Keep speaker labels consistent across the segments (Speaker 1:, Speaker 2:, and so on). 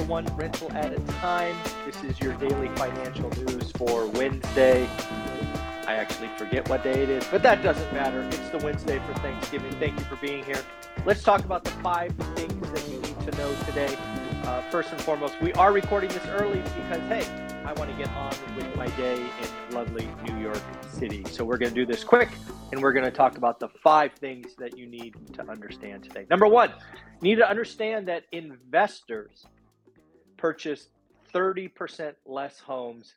Speaker 1: For one rental at a time, this is your daily financial news for Wednesday. I actually forget what day it is, but that doesn't matter. It's the Wednesday for Thanksgiving. Thank you for being here. Let's talk about the five things that you need to know today. Uh, first and foremost, we are recording this early because, hey, I want to get on with my day in lovely New York City. So we're going to do this quick and we're going to talk about the five things that you need to understand today. Number one, you need to understand that investors purchase 30% less homes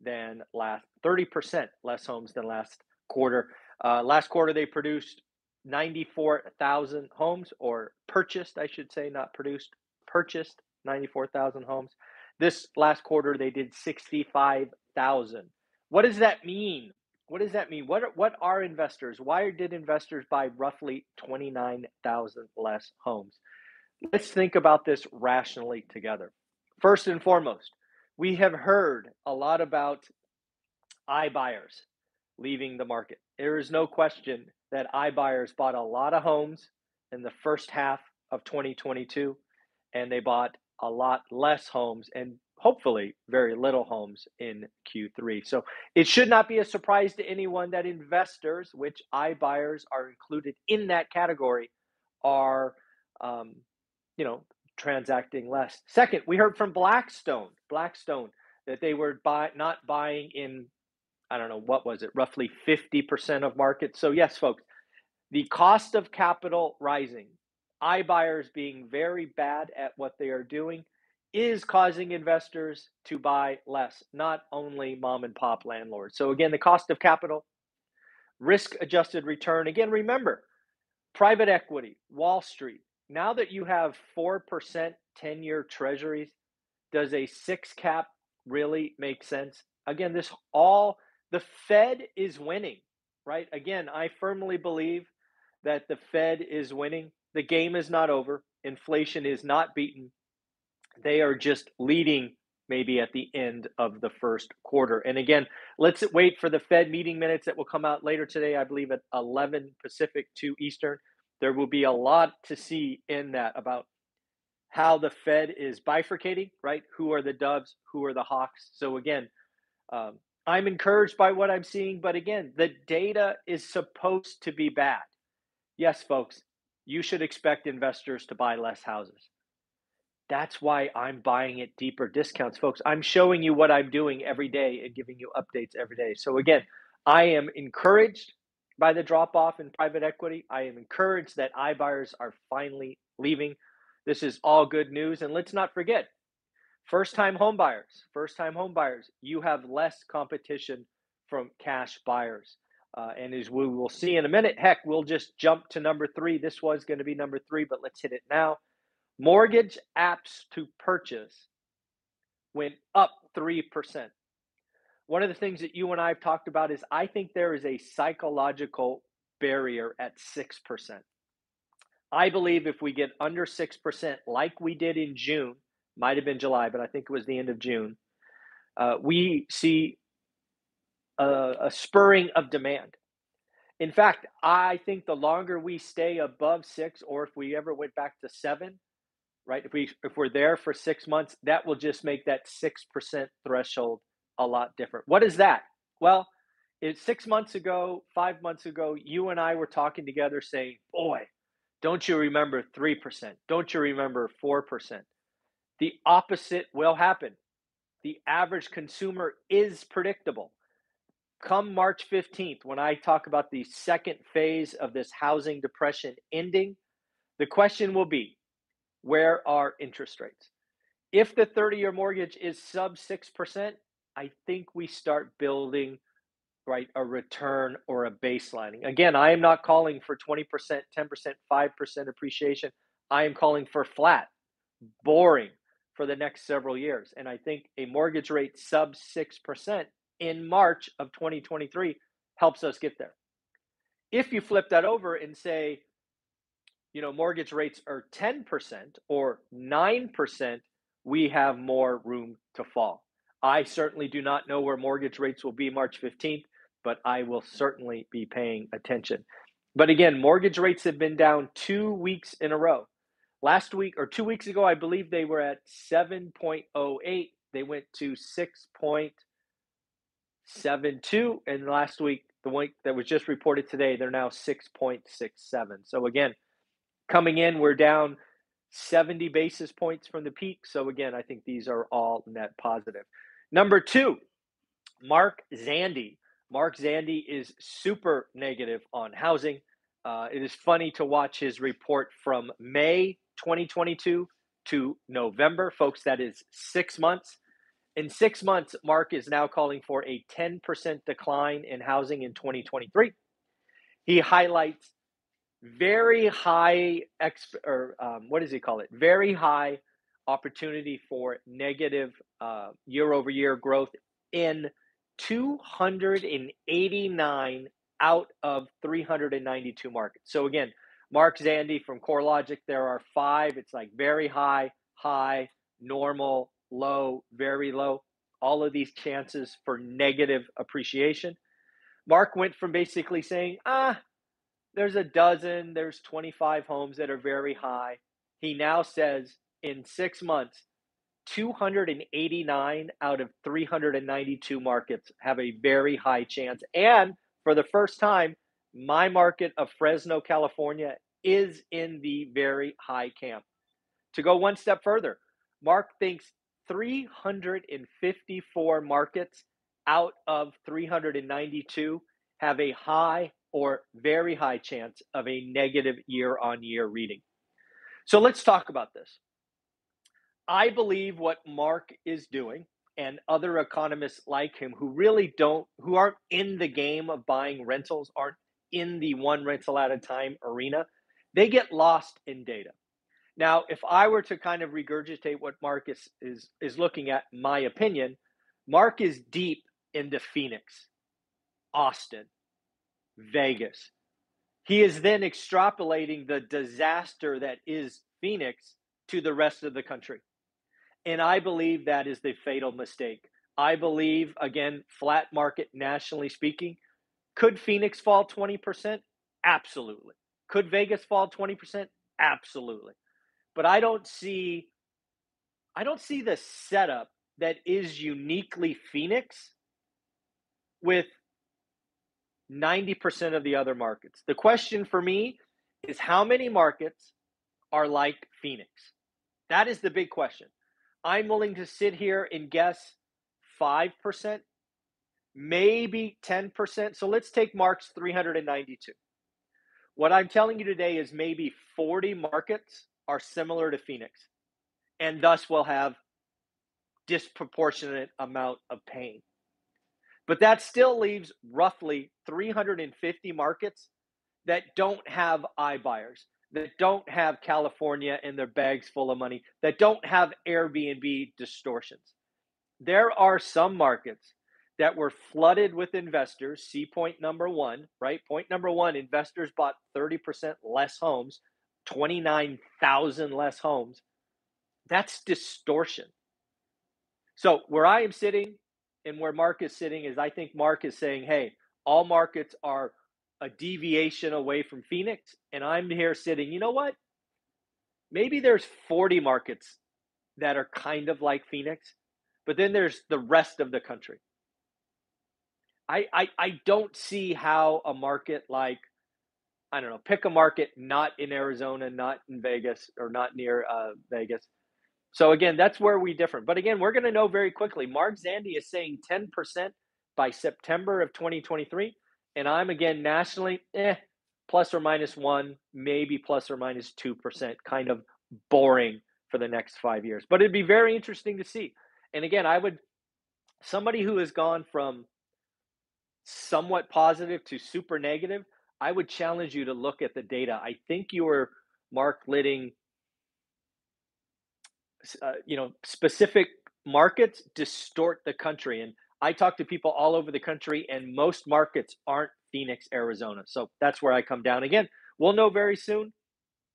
Speaker 1: than last 30% less homes than last quarter. Uh, last quarter they produced 94,000 homes or purchased, I should say, not produced, purchased 94,000 homes. This last quarter they did 65,000. What does that mean? What does that mean? What are, what are investors? Why did investors buy roughly 29,000 less homes? Let's think about this rationally together. First and foremost, we have heard a lot about iBuyers leaving the market. There is no question that iBuyers bought a lot of homes in the first half of 2022 and they bought a lot less homes and hopefully very little homes in Q3. So it should not be a surprise to anyone that investors, which iBuyers are included in that category, are um, you know transacting less. Second, we heard from Blackstone, Blackstone that they were buy, not buying in I don't know what was it, roughly 50% of markets. So yes, folks, the cost of capital rising, iBuyers being very bad at what they are doing is causing investors to buy less, not only mom and pop landlords. So again, the cost of capital, risk adjusted return. Again, remember, private equity, Wall Street, now that you have 4% 10 year treasuries, does a six cap really make sense? Again, this all, the Fed is winning, right? Again, I firmly believe that the Fed is winning. The game is not over. Inflation is not beaten. They are just leading maybe at the end of the first quarter. And again, let's wait for the Fed meeting minutes that will come out later today, I believe at 11 Pacific, 2 Eastern there will be a lot to see in that about how the Fed is bifurcating, right? Who are the doves? Who are the hawks? So, again, um, I'm encouraged by what I'm seeing, but again, the data is supposed to be bad. Yes, folks, you should expect investors to buy less houses. That's why I'm buying at deeper discounts, folks. I'm showing you what I'm doing every day and giving you updates every day. So, again, I am encouraged by the drop off in private equity. I am encouraged that iBuyers are finally leaving. This is all good news. And let's not forget, first time home buyers, first time home buyers, you have less competition from cash buyers. Uh, and as we will see in a minute, heck, we'll just jump to number three. This was going to be number three, but let's hit it now. Mortgage apps to purchase went up 3% one of the things that you and I have talked about is I think there is a psychological barrier at 6%. I believe if we get under 6%, like we did in June, might have been July, but I think it was the end of June, uh, we see a, a spurring of demand. In fact, I think the longer we stay above six, or if we ever went back to seven, right? If we if we're there for six months, that will just make that six percent threshold a lot different. What is that? Well, it's six months ago, five months ago, you and I were talking together saying, boy, don't you remember 3%? Don't you remember 4%? The opposite will happen. The average consumer is predictable. Come March 15th, when I talk about the second phase of this housing depression ending, the question will be where are interest rates? If the 30 year mortgage is sub 6%, I think we start building right a return or a baselining. Again, I am not calling for 20%, 10%, 5% appreciation. I am calling for flat, boring for the next several years. And I think a mortgage rate sub 6% in March of 2023 helps us get there. If you flip that over and say, you know, mortgage rates are 10% or 9%, we have more room to fall. I certainly do not know where mortgage rates will be March 15th, but I will certainly be paying attention. But again, mortgage rates have been down two weeks in a row. Last week or two weeks ago, I believe they were at 7.08. They went to 6.72. And last week, the week that was just reported today, they're now 6.67. So again, coming in, we're down 70 basis points from the peak. So again, I think these are all net positive. Number two, Mark Zandi. Mark Zandi is super negative on housing. Uh, it is funny to watch his report from May 2022 to November. Folks, that is six months. In six months, Mark is now calling for a 10% decline in housing in 2023. He highlights very high, exp- or um, what does he call it? Very high opportunity for negative uh, year over year growth in 289 out of 392 markets. So again, Mark Zandi from CoreLogic, there are five. It's like very high, high, normal, low, very low. All of these chances for negative appreciation. Mark went from basically saying, ah, there's a dozen, there's 25 homes that are very high. He now says in six months, 289 out of 392 markets have a very high chance. And for the first time, my market of Fresno, California is in the very high camp. To go one step further, Mark thinks 354 markets out of 392 have a high or very high chance of a negative year on year reading. So let's talk about this. I believe what Mark is doing and other economists like him who really don't who aren't in the game of buying rentals aren't in the one rental at a time arena they get lost in data. Now if i were to kind of regurgitate what marcus is is looking at my opinion mark is deep into phoenix austin vegas. He is then extrapolating the disaster that is phoenix to the rest of the country and I believe that is the fatal mistake. I believe, again, flat market nationally speaking. Could Phoenix fall 20%? Absolutely. Could Vegas fall 20%? Absolutely. But I don't see I don't see the setup that is uniquely Phoenix with 90% of the other markets. The question for me is how many markets are like Phoenix? That is the big question. I'm willing to sit here and guess 5%, maybe 10%. So let's take Mark's 392. What I'm telling you today is maybe 40 markets are similar to Phoenix and thus will have disproportionate amount of pain. But that still leaves roughly 350 markets that don't have iBuyers that don't have California in their bags full of money, that don't have Airbnb distortions. There are some markets that were flooded with investors. See point number one, right? Point number one investors bought 30% less homes, 29,000 less homes. That's distortion. So, where I am sitting and where Mark is sitting is I think Mark is saying, hey, all markets are a deviation away from Phoenix, and I'm here sitting, you know what? Maybe there's 40 markets that are kind of like Phoenix, but then there's the rest of the country. I, I, I don't see how a market like, I don't know, pick a market not in Arizona, not in Vegas, or not near uh, Vegas. So again, that's where we differ. But again, we're going to know very quickly. Mark Zandi is saying 10% by September of 2023 and I'm again nationally, eh, plus or minus one, maybe plus or minus two percent, kind of boring for the next five years. But it'd be very interesting to see. And again, I would somebody who has gone from somewhat positive to super negative, I would challenge you to look at the data. I think you were Mark Litting uh, you know, specific markets distort the country. And I talk to people all over the country, and most markets aren't Phoenix, Arizona. So that's where I come down. Again, we'll know very soon.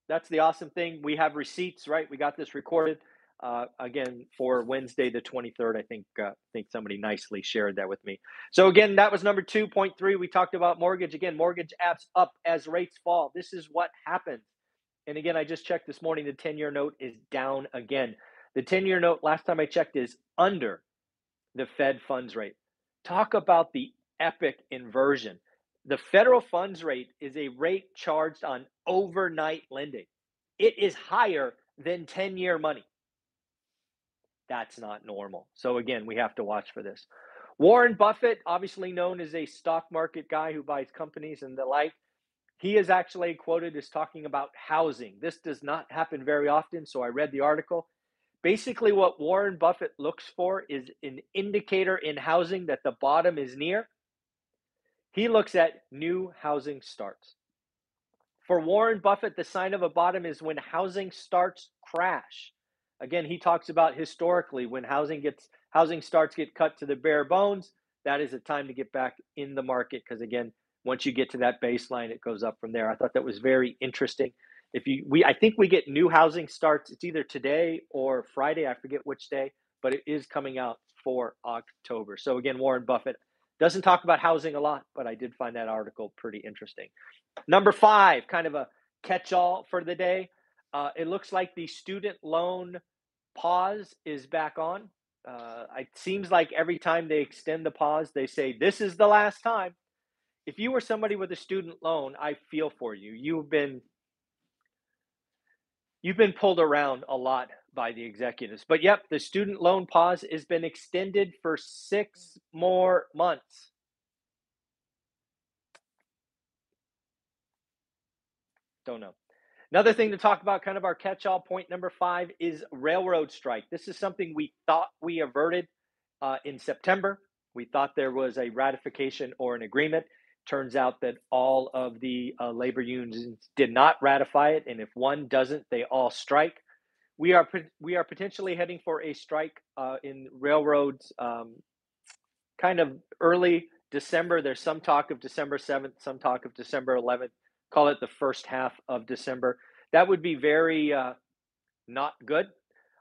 Speaker 1: That's the awesome thing. We have receipts, right? We got this recorded. Uh, again for Wednesday the 23rd. I think uh, I think somebody nicely shared that with me. So again, that was number 2.3. We talked about mortgage. Again, mortgage apps up as rates fall. This is what happens. And again, I just checked this morning. The 10-year note is down again. The 10-year note last time I checked is under the Fed funds rate. Talk about the epic inversion. The federal funds rate is a rate charged on overnight lending. It is higher than 10-year money. That's not normal. So again, we have to watch for this. Warren Buffett, obviously known as a stock market guy who buys companies and the like, he is actually quoted as talking about housing. This does not happen very often, so I read the article. Basically, what Warren Buffett looks for is an indicator in housing that the bottom is near. He looks at new housing starts. For Warren Buffett, the sign of a bottom is when housing starts crash. Again, he talks about historically when housing gets housing starts get cut to the bare bones, that is a time to get back in the market because again, once you get to that baseline, it goes up from there. I thought that was very interesting. If you we I think we get new housing starts, it's either today or Friday, I forget which day, but it is coming out for October. So again, Warren Buffett doesn't talk about housing a lot, but I did find that article pretty interesting. Number five, kind of a catch all for the day. Uh, it looks like the student loan pause is back on. Uh, it seems like every time they extend the pause, they say, This is the last time. If you were somebody with a student loan, I feel for you. You've been you've been pulled around a lot by the executives. But yep, the student loan pause has been extended for six more months. Don't know. Another thing to talk about, kind of our catch all point number five, is railroad strike. This is something we thought we averted uh, in September. We thought there was a ratification or an agreement. Turns out that all of the uh, labor unions did not ratify it, and if one doesn't, they all strike. We are we are potentially heading for a strike uh, in railroads, um, kind of early December. There's some talk of December seventh, some talk of December eleventh call it the first half of December. That would be very uh, not good.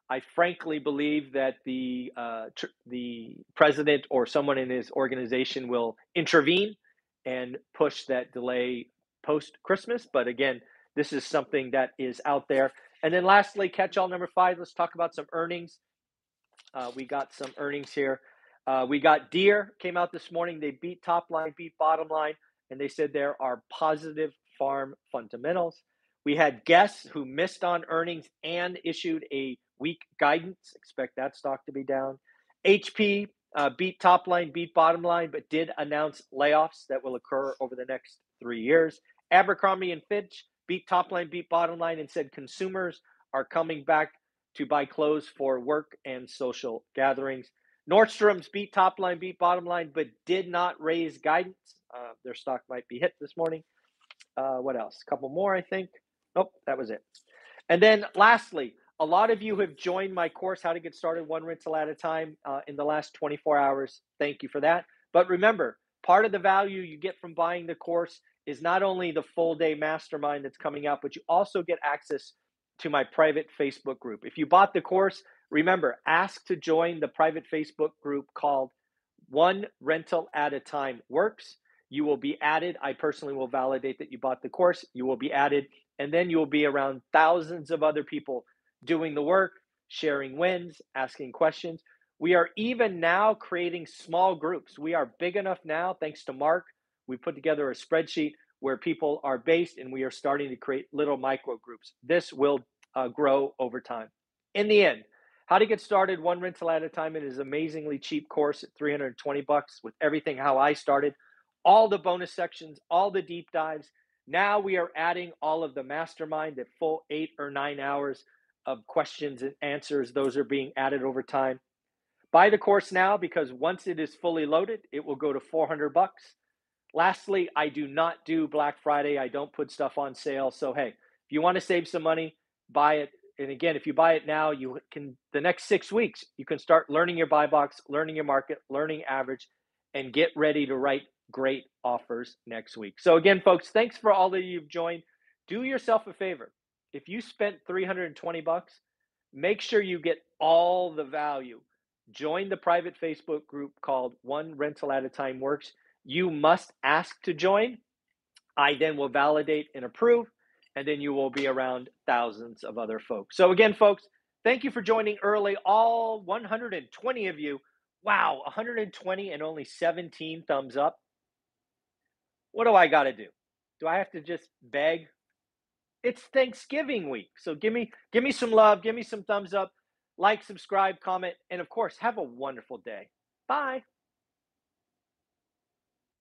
Speaker 1: I frankly believe that the uh, tr- the president or someone in his organization will intervene and push that delay post Christmas. But again, this is something that is out there. And then lastly, catch all number five. Let's talk about some earnings. Uh, we got some earnings here. Uh, we got Deere came out this morning. They beat top line, beat bottom line, and they said there are positive farm fundamentals. We had Guess who missed on earnings and issued a weak guidance. Expect that stock to be down. HP uh, beat top line, beat bottom line, but did announce layoffs that will occur over the next three years. Abercrombie and Fitch beat top line, beat bottom line, and said consumers are coming back to buy clothes for work and social gatherings. Nordstrom's beat top line, beat bottom line, but did not raise guidance. Uh, their stock might be hit this morning. Uh, what else? A couple more, I think. Nope, that was it. And then lastly, a lot of you have joined my course, How to Get Started One Rental at a Time, uh, in the last 24 hours. Thank you for that. But remember, part of the value you get from buying the course is not only the full day mastermind that's coming out, but you also get access to my private Facebook group. If you bought the course, remember, ask to join the private Facebook group called One Rental at a Time Works. You will be added. I personally will validate that you bought the course. You will be added, and then you will be around thousands of other people doing the work, sharing wins, asking questions. We are even now creating small groups. We are big enough now, thanks to Mark. We put together a spreadsheet where people are based, and we are starting to create little micro groups. This will uh, grow over time. In the end, how to get started one rental at a time in is amazingly cheap course at 320 bucks with everything how I started all the bonus sections, all the deep dives. Now we are adding all of the mastermind at full eight or nine hours of questions and answers. Those are being added over time. Buy the course now because once it is fully loaded, it will go to 400 bucks. Lastly, I do not do Black Friday. I don't put stuff on sale. So, hey, if you want to save some money, buy it and again, if you buy it now, you can the next six weeks you can start learning your buy box, learning your market, learning average, and get ready to write great offers next week. So again, folks, thanks for all that you've joined. Do yourself a favor. If you spent 320 bucks, make sure you get all the value. Join the private Facebook group called One Rental at a Time Works. You must ask to join. I then will validate and approve, and then you will be around thousands of other folks. So, again, folks, thank you for joining early. All 120 of you. Wow, 120 and only 17 thumbs up. What do I got to do? Do I have to just beg? It's Thanksgiving week. So give me give me some love, give me some thumbs up, like, subscribe, comment, and of course, have a wonderful day. Bye.